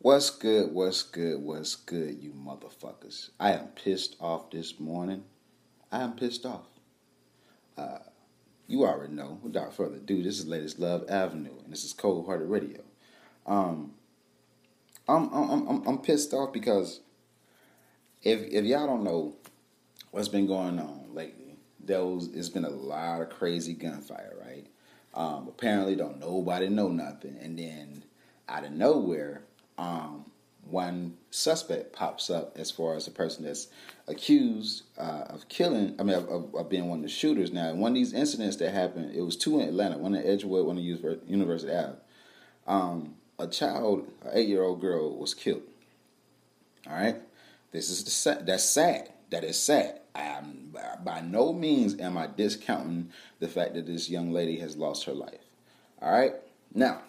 What's good? What's good? What's good, you motherfuckers? I am pissed off this morning. I am pissed off. Uh, you already know. Without further ado, this is Latest Love Avenue, and this is Cold Hearted Radio. Um, I'm, I'm I'm I'm pissed off because if if y'all don't know what's been going on lately, there was it's been a lot of crazy gunfire, right? Um, apparently, don't nobody know nothing, and then out of nowhere um, one suspect pops up as far as the person that's accused uh, of killing, I mean, of, of, of, being one of the shooters. Now, one of these incidents that happened, it was two in Atlanta, one in Edgewood, one in University Ave. Um, a child, an eight-year-old girl, was killed. All right, this is the sad. That's sad. That is sad. I'm, by no means am I discounting the fact that this young lady has lost her life. All right, now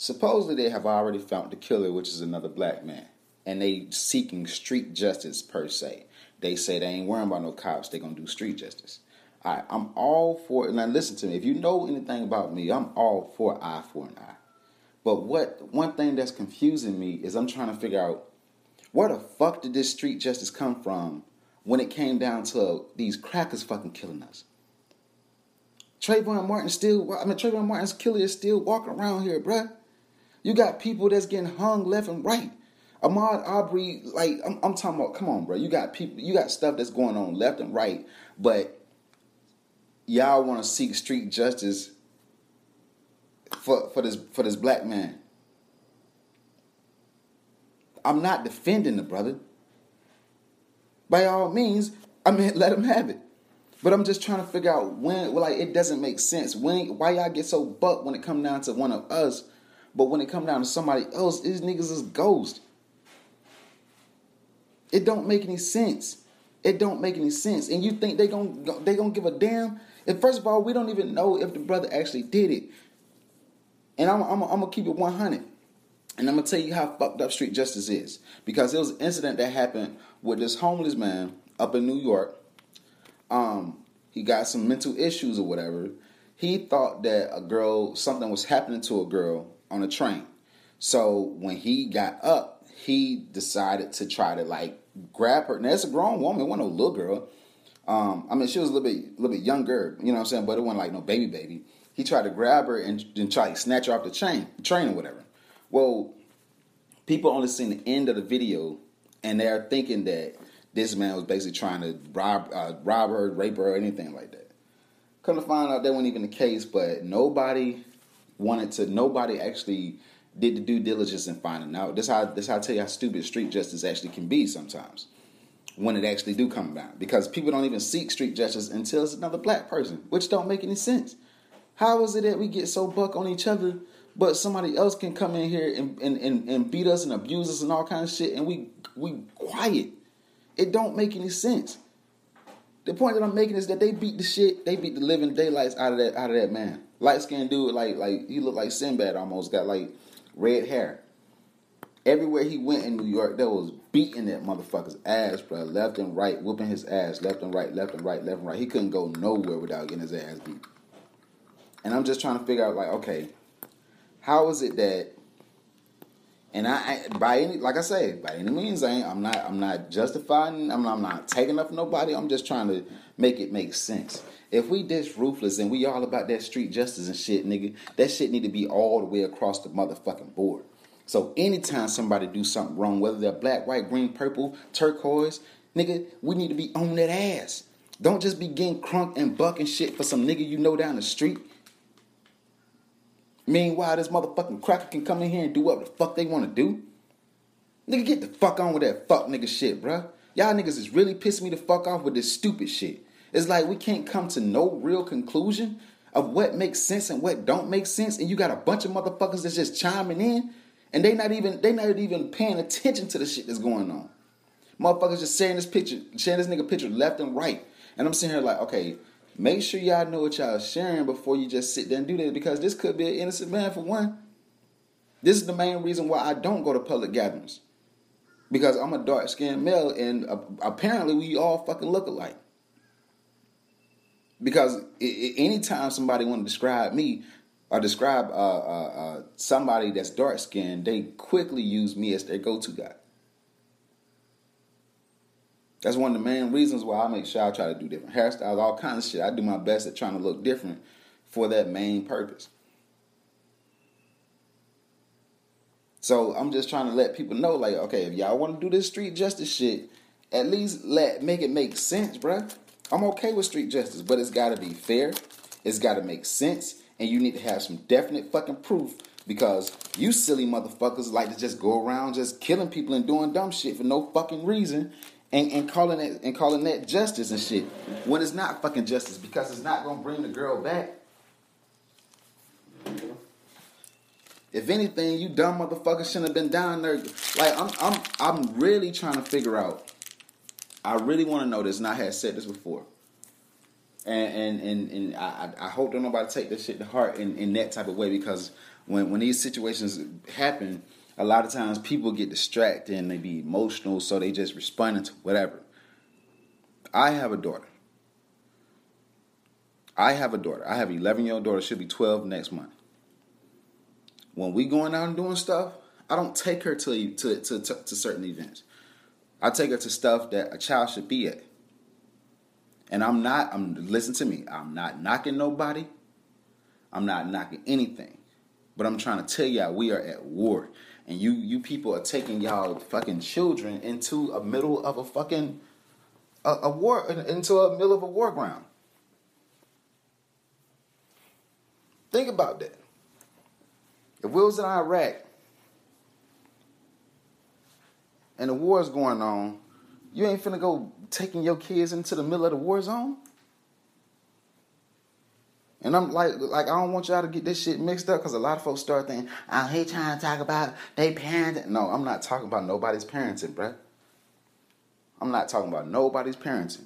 Supposedly they have already found the killer, which is another black man, and they seeking street justice per se. They say they ain't worrying about no cops; they gonna do street justice. All right, I'm all for. it. Now listen to me. If you know anything about me, I'm all for eye for an eye. But what one thing that's confusing me is I'm trying to figure out where the fuck did this street justice come from when it came down to these crackers fucking killing us. Trayvon Martin still, I mean, Trayvon Martin's killer is still walking around here, bruh. You got people that's getting hung left and right. Ahmaud Arbery, like I'm, I'm, talking about, come on, bro. You got people, you got stuff that's going on left and right, but y'all want to seek street justice for for this for this black man. I'm not defending the brother. By all means, I mean let him have it. But I'm just trying to figure out when, well, like it doesn't make sense. When, why y'all get so buck when it come down to one of us but when it come down to somebody else, these niggas is ghost. It don't make any sense. It don't make any sense. And you think they gonna they gonna give a damn? And first of all, we don't even know if the brother actually did it. And I'm, I'm, I'm gonna keep it 100. And I'm gonna tell you how fucked up street justice is because there was an incident that happened with this homeless man up in New York. Um, he got some mental issues or whatever. He thought that a girl, something was happening to a girl on a train. So when he got up, he decided to try to like grab her. Now it's a grown woman, it wasn't no little girl. Um, I mean, she was a little bit, a little bit younger, you know what I'm saying, but it wasn't like no baby baby. He tried to grab her and, and try to snatch her off the chain, train or whatever. Well, people only seen the end of the video, and they're thinking that this man was basically trying to rob, uh, rob her, rape her, or anything like that. Come to find out that wasn't even the case, but nobody wanted to. Nobody actually did the due diligence in finding out. This how this how I tell you how stupid street justice actually can be sometimes when it actually do come down because people don't even seek street justice until it's another black person, which don't make any sense. How is it that we get so buck on each other, but somebody else can come in here and, and, and, and beat us and abuse us and all kind of shit, and we we quiet? It don't make any sense. The point that I'm making is that they beat the shit, they beat the living daylights out of that out of that man. Light skinned dude, like like he looked like Sinbad almost, got like red hair. Everywhere he went in New York, there was beating that motherfucker's ass, bro, left and right, whooping his ass, left and right, left and right, left and right. He couldn't go nowhere without getting his ass beat. And I'm just trying to figure out, like, okay, how is it that and I, by any, like I say, by any means, I ain't, I'm not, I'm not justifying. I'm not, I'm not taking up nobody. I'm just trying to make it make sense. If we this ruthless and we all about that street justice and shit, nigga, that shit need to be all the way across the motherfucking board. So anytime somebody do something wrong, whether they're black, white, green, purple, turquoise, nigga, we need to be on that ass. Don't just be getting crunk and bucking shit for some nigga you know down the street. Meanwhile, this motherfucking cracker can come in here and do what the fuck they want to do. Nigga, get the fuck on with that fuck nigga shit, bruh. Y'all niggas is really pissing me the fuck off with this stupid shit. It's like we can't come to no real conclusion of what makes sense and what don't make sense, and you got a bunch of motherfuckers that's just chiming in, and they not even they not even paying attention to the shit that's going on. Motherfuckers just sharing this picture, sharing this nigga picture left and right, and I'm sitting here like, okay, Make sure y'all know what y'all sharing before you just sit there and do that because this could be an innocent man for one. This is the main reason why I don't go to public gatherings. Because I'm a dark skinned male and apparently we all fucking look alike. Because anytime somebody want to describe me, or describe uh, uh, uh, somebody that's dark skinned, they quickly use me as their go to guy. That's one of the main reasons why I make sure I try to do different hairstyles, all kinds of shit. I do my best at trying to look different for that main purpose. So I'm just trying to let people know, like, okay, if y'all want to do this street justice shit, at least let make it make sense, bruh. I'm okay with street justice, but it's got to be fair. It's got to make sense, and you need to have some definite fucking proof because you silly motherfuckers like to just go around just killing people and doing dumb shit for no fucking reason. And, and calling it and calling that justice and shit when it's not fucking justice because it's not gonna bring the girl back. If anything, you dumb motherfucker shouldn't have been down there. Like I'm, I'm, I'm really trying to figure out. I really want to know this, and I had said this before. And and and, and I, I hope don't nobody take this shit to heart in, in that type of way because when when these situations happen, a lot of times people get distracted and they be emotional, so they just respond to whatever. I have a daughter. I have a daughter. I have an 11 year old daughter. She'll be 12 next month when we going out and doing stuff, I don't take her to to, to, to, to certain events. I take her to stuff that a child should be at. And I'm not, I'm listen to me, I'm not knocking nobody. I'm not knocking anything. But I'm trying to tell y'all we are at war. And you you people are taking y'all fucking children into a middle of a fucking a, a war into a middle of a war ground. Think about that. If we was in Iraq and the war's going on, you ain't finna go taking your kids into the middle of the war zone. And I'm like, like I don't want y'all to get this shit mixed up because a lot of folks start thinking, oh, "I hate trying to talk about they parenting." No, I'm not talking about nobody's parenting, bruh. I'm not talking about nobody's parenting.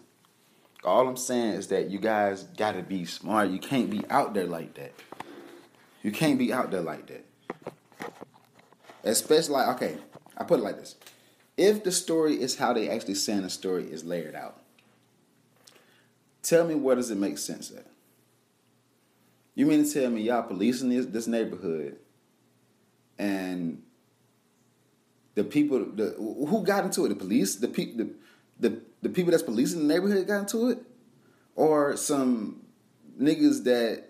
All I'm saying is that you guys got to be smart. You can't be out there like that. You can't be out there like that. Especially like, okay, I put it like this. If the story is how they actually saying the story is layered out, tell me where does it make sense at? You mean to tell me y'all policing this, this neighborhood and the people the who got into it? The police, the people the, the the people that's policing the neighborhood got into it? Or some niggas that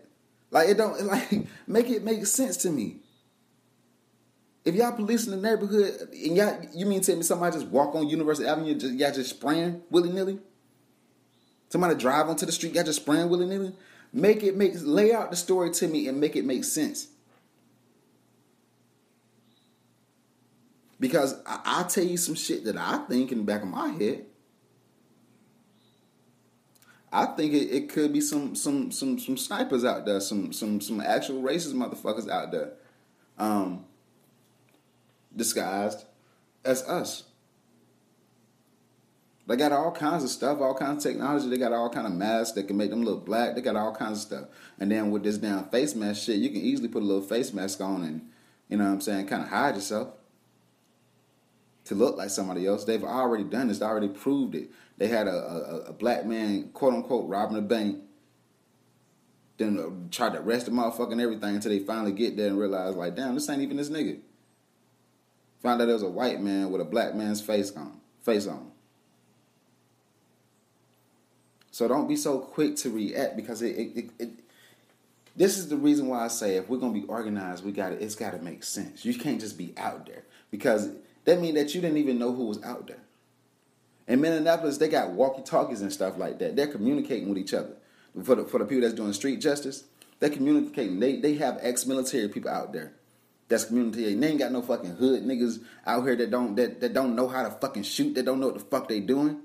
like it don't like make it make sense to me. If y'all policing the neighborhood and y'all you mean to tell me somebody just walk on University Avenue just y'all just spraying willy nilly? Somebody drive onto the street, y'all just spraying willy nilly? Make it make lay out the story to me and make it make sense. Because I, will tell you some shit that I think in the back of my head. I think it, it could be some some some some snipers out there, some some some actual racist motherfuckers out there, um, disguised as us. They got all kinds of stuff, all kinds of technology. They got all kind of masks that can make them look black. They got all kinds of stuff. And then with this damn face mask shit, you can easily put a little face mask on and, you know what I'm saying, kind of hide yourself to look like somebody else. They've already done this. They already proved it. They had a, a, a black man, quote unquote, robbing a bank. Then uh, tried to arrest the motherfucker and everything until they finally get there and realize, like, damn, this ain't even this nigga. Found out it was a white man with a black man's face on. Face on. So don't be so quick to react because it, it, it, it this is the reason why I say if we're gonna be organized, we got it's got to make sense. You can't just be out there because that means that you didn't even know who was out there. In Minneapolis, they got walkie-talkies and stuff like that. They're communicating with each other. For the, for the people that's doing street justice, they're communicating. They they have ex-military people out there that's communicating. They ain't got no fucking hood niggas out here that don't that, that don't know how to fucking shoot. That don't know what the fuck they doing.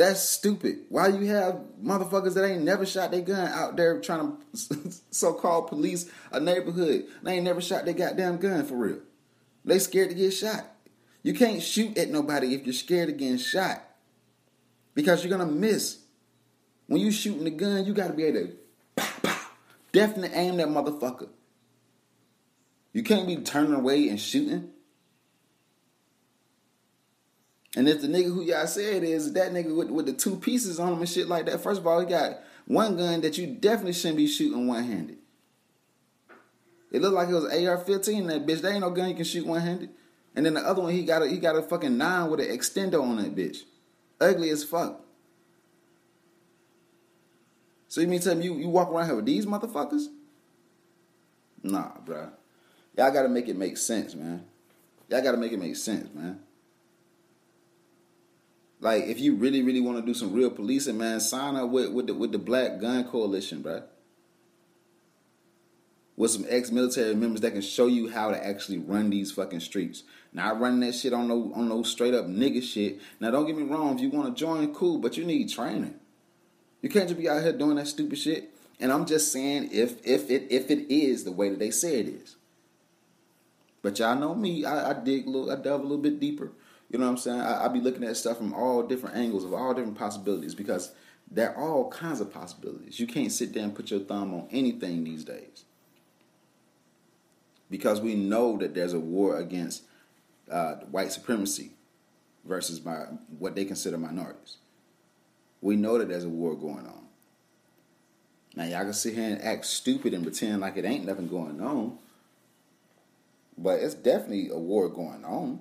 That's stupid. Why you have motherfuckers that ain't never shot their gun out there trying to so-called police a neighborhood? They ain't never shot their goddamn gun for real. They scared to get shot. You can't shoot at nobody if you're scared of getting shot. Because you're gonna miss. When you shooting the gun, you gotta be able to pow, pow, definitely aim that motherfucker. You can't be turning away and shooting. And if the nigga who y'all said is that nigga with, with the two pieces on him and shit like that, first of all, he got one gun that you definitely shouldn't be shooting one handed. It looked like it was AR-15. That bitch. There ain't no gun you can shoot one handed. And then the other one, he got a he got a fucking nine with an extender on that bitch. Ugly as fuck. So you mean tell me you, you walk around here with these motherfuckers? Nah, bruh. Y'all gotta make it make sense, man. Y'all gotta make it make sense, man. Like, if you really, really want to do some real policing, man, sign up with, with the with the Black Gun Coalition, bro. with some ex-military members that can show you how to actually run these fucking streets. Not running that shit on no on no straight up nigga shit. Now don't get me wrong, if you want to join, cool, but you need training. You can't just be out here doing that stupid shit. And I'm just saying if if it if it is the way that they say it is. But y'all know me, I, I dig a little, I delve a little bit deeper. You know what I'm saying? I, I be looking at stuff from all different angles of all different possibilities because there are all kinds of possibilities. You can't sit there and put your thumb on anything these days because we know that there's a war against uh, white supremacy versus my, what they consider minorities. We know that there's a war going on. Now y'all can sit here and act stupid and pretend like it ain't nothing going on, but it's definitely a war going on.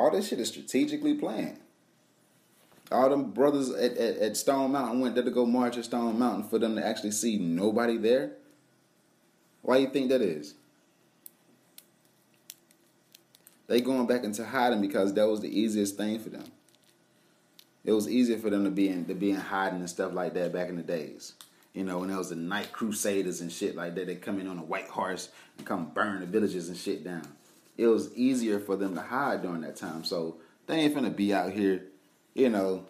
All this shit is strategically planned. All them brothers at, at, at Stone Mountain went there to go march at Stone Mountain for them to actually see nobody there. Why do you think that is? They going back into hiding because that was the easiest thing for them. It was easier for them to be in to be in hiding and stuff like that back in the days. You know, when there was the night crusaders and shit like that, they come in on a white horse and come burn the villages and shit down. It was easier for them to hide during that time. So they ain't finna be out here, you know,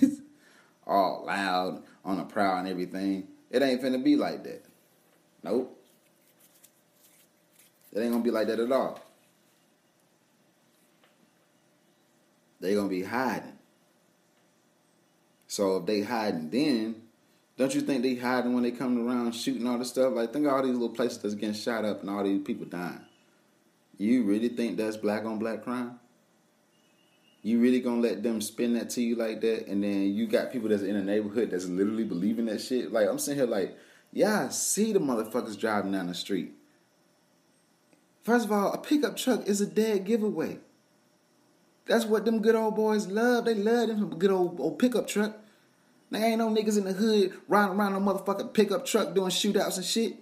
all loud on a prowl and everything. It ain't finna be like that. Nope. It ain't gonna be like that at all. they're gonna be hiding. So if they hiding then, don't you think they hiding when they coming around shooting all this stuff? Like think of all these little places that's getting shot up and all these people dying. You really think that's black on black crime? You really gonna let them spin that to you like that, and then you got people that's in the neighborhood that's literally believing that shit? Like I'm sitting here like, yeah, I see the motherfuckers driving down the street. First of all, a pickup truck is a dead giveaway. That's what them good old boys love. They love them good old, old pickup truck. There ain't no niggas in the hood riding around no motherfucking pickup truck doing shootouts and shit.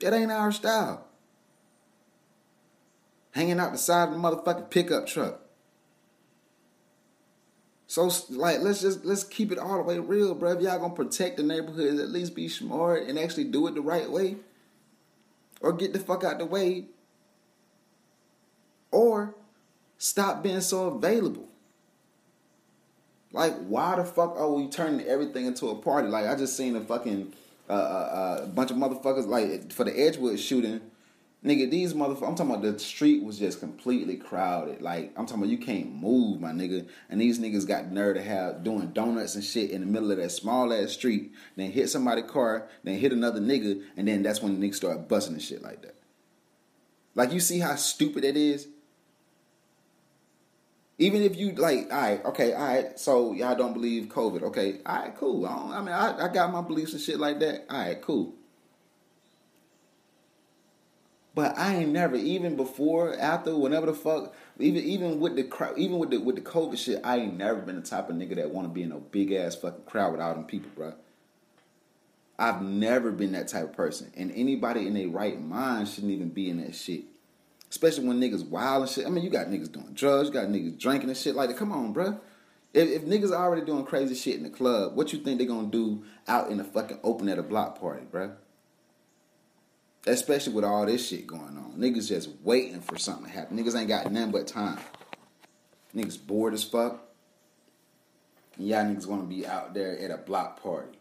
That ain't our style. Hanging out the side of the motherfucking pickup truck. So like let's just let's keep it all the way real, bro. If y'all gonna protect the neighborhoods, at least be smart and actually do it the right way. Or get the fuck out the way. Or Stop being so available. Like, why the fuck are we turning everything into a party? Like, I just seen a fucking uh, uh, uh, bunch of motherfuckers, like, for the Edgewood shooting. Nigga, these motherfuckers, I'm talking about the street was just completely crowded. Like, I'm talking about you can't move, my nigga. And these niggas got nerve to have doing donuts and shit in the middle of that small ass street. Then hit somebody's car, then hit another nigga, and then that's when the niggas start busting and shit like that. Like, you see how stupid it is? Even if you like, all right, okay, all right, so y'all don't believe COVID, okay, all right, cool. I, I mean, I, I got my beliefs and shit like that. All right, cool. But I ain't never, even before, after, whenever the fuck, even even with the crowd, even with the with the COVID shit, I ain't never been the type of nigga that want to be in a big ass fucking crowd with all them people, bro. I've never been that type of person, and anybody in their right mind shouldn't even be in that shit. Especially when niggas wild and shit. I mean, you got niggas doing drugs, you got niggas drinking and shit like that. Come on, bro. If, if niggas are already doing crazy shit in the club, what you think they're gonna do out in the fucking open at a block party, bro? Especially with all this shit going on. Niggas just waiting for something to happen. Niggas ain't got nothing but time. Niggas bored as fuck. And y'all niggas wanna be out there at a block party.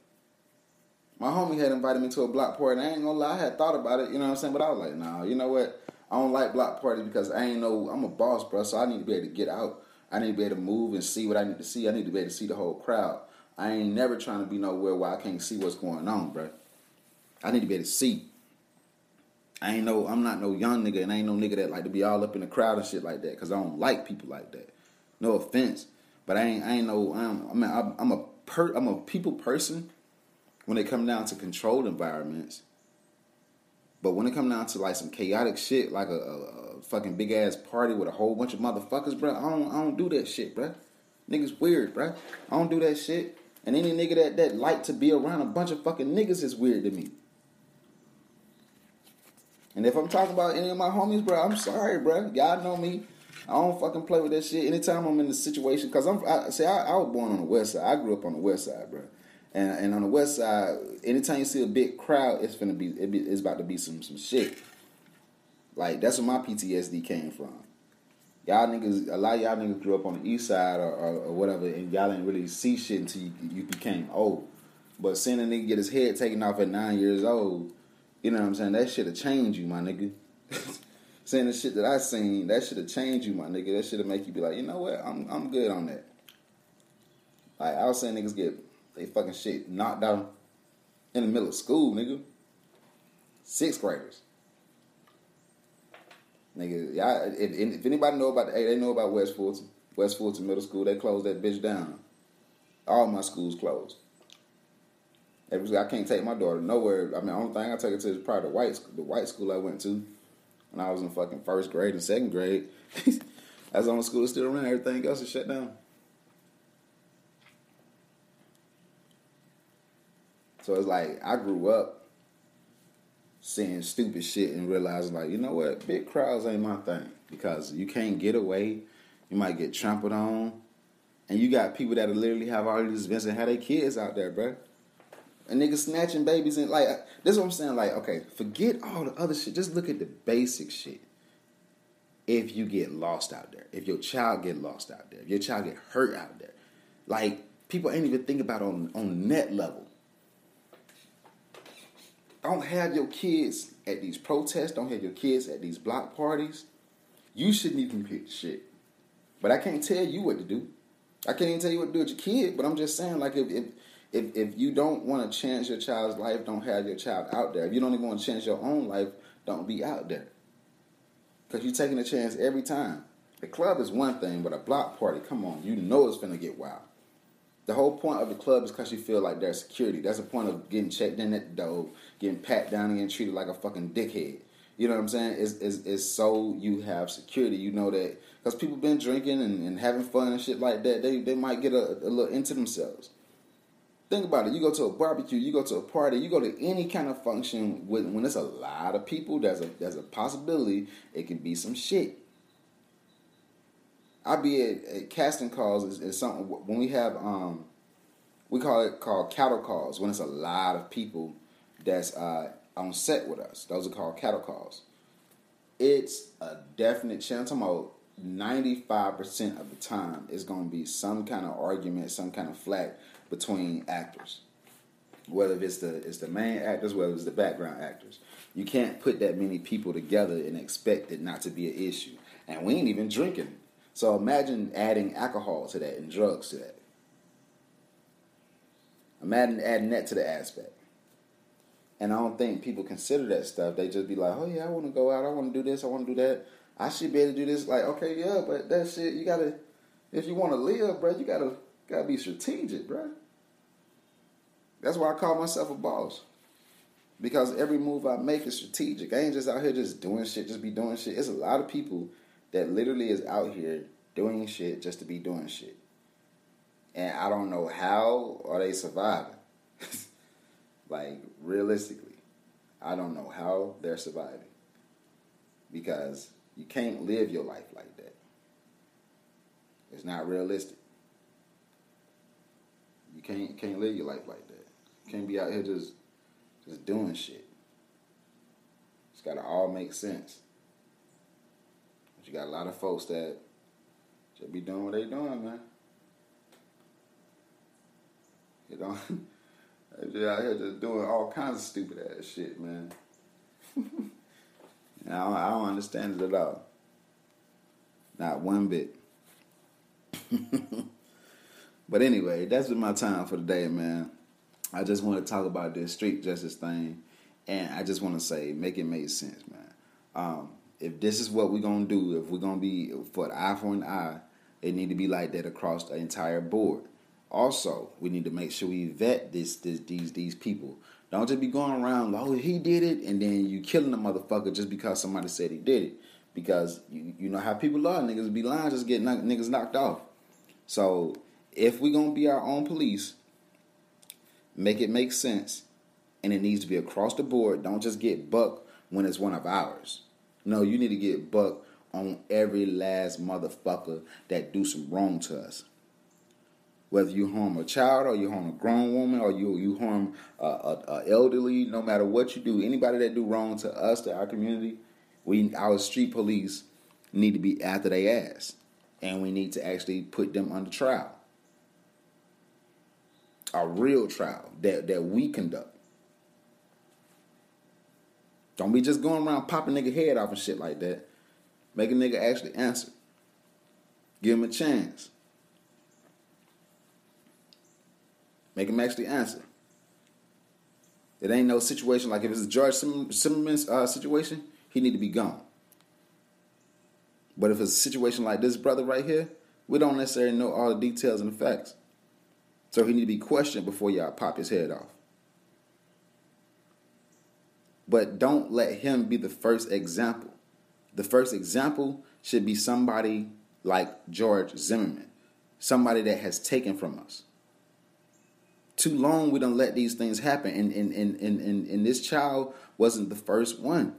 My homie had invited me to a block party. I ain't gonna lie, I had thought about it, you know what I'm saying? But I was like, nah, you know what? I don't like block parties because I ain't know I'm a boss, bro. So I need to be able to get out. I need to be able to move and see what I need to see. I need to be able to see the whole crowd. I ain't never trying to be nowhere where I can't see what's going on, bro. I need to be able to see. I ain't no, I'm not no young nigga, and I ain't no nigga that like to be all up in the crowd and shit like that, cause I don't like people like that. No offense, but I ain't, I ain't no, I'm, I mean, I'm, I'm a per I'm a people person when it come down to controlled environments. But when it come down to like some chaotic shit, like a, a, a fucking big ass party with a whole bunch of motherfuckers, bro, I don't I don't do that shit, bro. Niggas weird, bro. I don't do that shit. And any nigga that that like to be around a bunch of fucking niggas is weird to me. And if I'm talking about any of my homies, bro, I'm sorry, bro. Y'all know me. I don't fucking play with that shit. Anytime I'm in the situation, cause I'm, I, see, I, I was born on the west side. I grew up on the west side, bro. And, and on the west side, anytime you see a big crowd, it's gonna be, it be it's about to be some some shit. Like that's where my PTSD came from. Y'all niggas, a lot of y'all niggas grew up on the east side or, or, or whatever, and y'all didn't really see shit until you, you became old. But seeing a nigga get his head taken off at nine years old, you know what I'm saying? That should have changed you, my nigga. Saying the shit that I seen, that should have changed you, my nigga. That should have make you be like, you know what? I'm I'm good on that. Like I was saying, niggas get they fucking shit knocked out in the middle of school, nigga. Sixth graders. Nigga, y'all, if, if anybody know about, hey, they know about West Fulton. West Fulton Middle School, they closed that bitch down. All my schools closed. I can't take my daughter nowhere. I mean, the only thing I take her to is probably the white the white school I went to when I was in fucking first grade and second grade. That's the only school that's still around. Everything else is shut down. So it's like I grew up seeing stupid shit and realizing like, you know what, big crowds ain't my thing because you can't get away. You might get trampled on, and you got people that literally have all these events and have their kids out there, bro. And nigga snatching babies and like this is what I'm saying. Like, okay, forget all the other shit. Just look at the basic shit. If you get lost out there, if your child get lost out there, if your child get hurt out there, like people ain't even think about on on net level. Don't have your kids at these protests. Don't have your kids at these block parties. You shouldn't even pick shit. But I can't tell you what to do. I can't even tell you what to do with your kid. But I'm just saying, like, if if if, if you don't want to change your child's life, don't have your child out there. If you don't even want to change your own life, don't be out there. Because you're taking a chance every time. The club is one thing, but a block party, come on, you know it's gonna get wild. The whole point of the club is because you feel like there's security. That's the point of getting checked in at the door, getting pat down and getting treated like a fucking dickhead. You know what I'm saying? It's, it's, it's so you have security. You know that because people been drinking and, and having fun and shit like that, they, they might get a, a little into themselves. Think about it. You go to a barbecue, you go to a party, you go to any kind of function when, when there's a lot of people. There's a there's a possibility it can be some shit. I be at, at casting calls is, is, something when we have um we call it called cattle calls when it's a lot of people that's uh, on set with us. Those are called cattle calls. It's a definite chance. I'm about ninety five percent of the time it's gonna be some kind of argument, some kind of flat between actors. Whether it's the it's the main actors, whether it's the background actors. You can't put that many people together and expect it not to be an issue. And we ain't even drinking. So imagine adding alcohol to that and drugs to that. Imagine adding that to the aspect. And I don't think people consider that stuff. They just be like, oh yeah, I want to go out. I want to do this. I want to do that. I should be able to do this. Like, okay, yeah, but that shit, you gotta, if you want to live, bro, you gotta, gotta be strategic, bro. That's why I call myself a boss. Because every move I make is strategic. I ain't just out here just doing shit, just be doing shit. It's a lot of people that literally is out here doing shit just to be doing shit. And I don't know how are they surviving. like realistically, I don't know how they're surviving. Because you can't live your life like that. It's not realistic. You can't can't live your life like that. Can't be out here just just doing shit. It's gotta all make sense. But you got a lot of folks that just be doing what they doing, man. You know, they just out here just doing all kinds of stupid ass shit, man. Don't, I don't understand it at all. Not one bit. but anyway, that's been my time for the day, man. I just want to talk about this street justice thing, and I just want to say, make it make sense, man. Um, if this is what we're gonna do, if we're gonna be for an eye for an eye, it need to be like that across the entire board. Also, we need to make sure we vet this, this these these people. Don't just be going around, oh, he did it, and then you killing the motherfucker just because somebody said he did it. Because you, you know how people are, niggas be lying, just get niggas knocked off. So if we gonna be our own police, make it make sense, and it needs to be across the board. Don't just get buck when it's one of ours. No, you need to get buck on every last motherfucker that do some wrong to us. Whether you harm a child or you harm a grown woman or you you harm a, a, a elderly, no matter what you do, anybody that do wrong to us, to our community, we our street police need to be after their ass, and we need to actually put them under trial, a real trial that that we conduct. Don't be just going around popping nigga head off and shit like that. Make a nigga actually answer. Give him a chance. Make him actually answer. It ain't no situation like if it's a George Zimmerman's uh, situation, he need to be gone. But if it's a situation like this brother right here, we don't necessarily know all the details and the facts. So he need to be questioned before y'all pop his head off. But don't let him be the first example. The first example should be somebody like George Zimmerman, somebody that has taken from us. Too long we don't let these things happen, and, and, and, and, and this child wasn't the first one.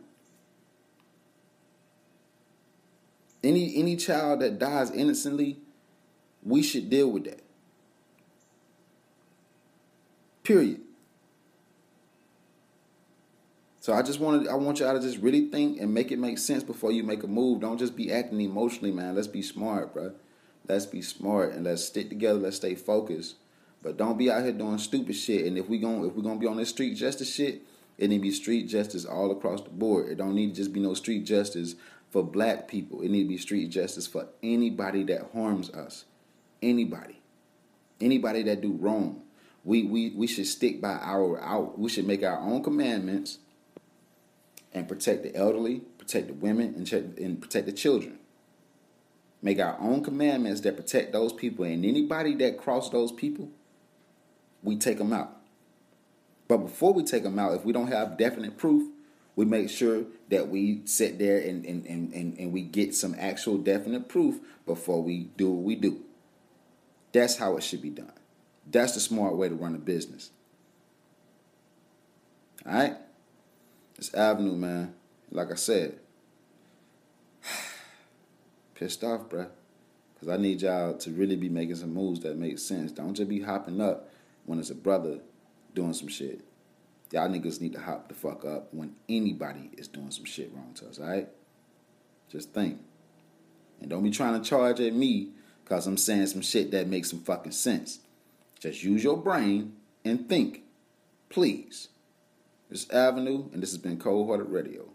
Any any child that dies innocently, we should deal with that. Period. So I just wanted I want y'all to just really think and make it make sense before you make a move. Don't just be acting emotionally, man. Let's be smart, bro. Let's be smart and let's stick together. Let's stay focused. But don't be out here doing stupid shit. And if we going if we're gonna be on this street justice shit, it need to be street justice all across the board. It don't need to just be no street justice for black people. It need to be street justice for anybody that harms us. Anybody. Anybody that do wrong. We we we should stick by our our we should make our own commandments and protect the elderly, protect the women, and, and protect the children. Make our own commandments that protect those people, and anybody that cross those people, we take them out. But before we take them out, if we don't have definite proof, we make sure that we sit there and, and, and, and, and we get some actual definite proof before we do what we do. That's how it should be done. That's the smart way to run a business. All right? This avenue, man, like I said, pissed off, bruh. Because I need y'all to really be making some moves that make sense. Don't just be hopping up when it's a brother doing some shit. Y'all niggas need to hop the fuck up when anybody is doing some shit wrong to us, alright? Just think. And don't be trying to charge at me because I'm saying some shit that makes some fucking sense. Just use your brain and think. Please. This Avenue, and this has been Cold Hearted Radio.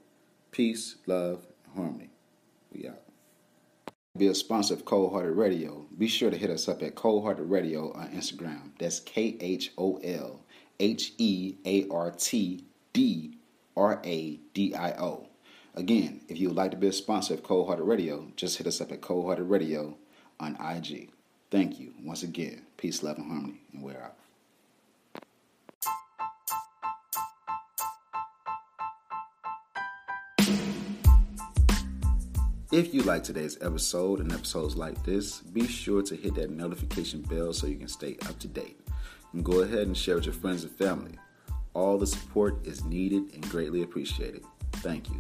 Peace, love, and harmony. We out. Be a sponsor of Cold Hearted Radio. Be sure to hit us up at Cold Hearted Radio on Instagram. That's K H O L H E A R T D R A D I O. Again, if you would like to be a sponsor of Cold Hearted Radio, just hit us up at Cold Hearted Radio on IG. Thank you once again. Peace, love, and harmony, and we're out. If you like today's episode and episodes like this, be sure to hit that notification bell so you can stay up to date. And go ahead and share with your friends and family. All the support is needed and greatly appreciated. Thank you.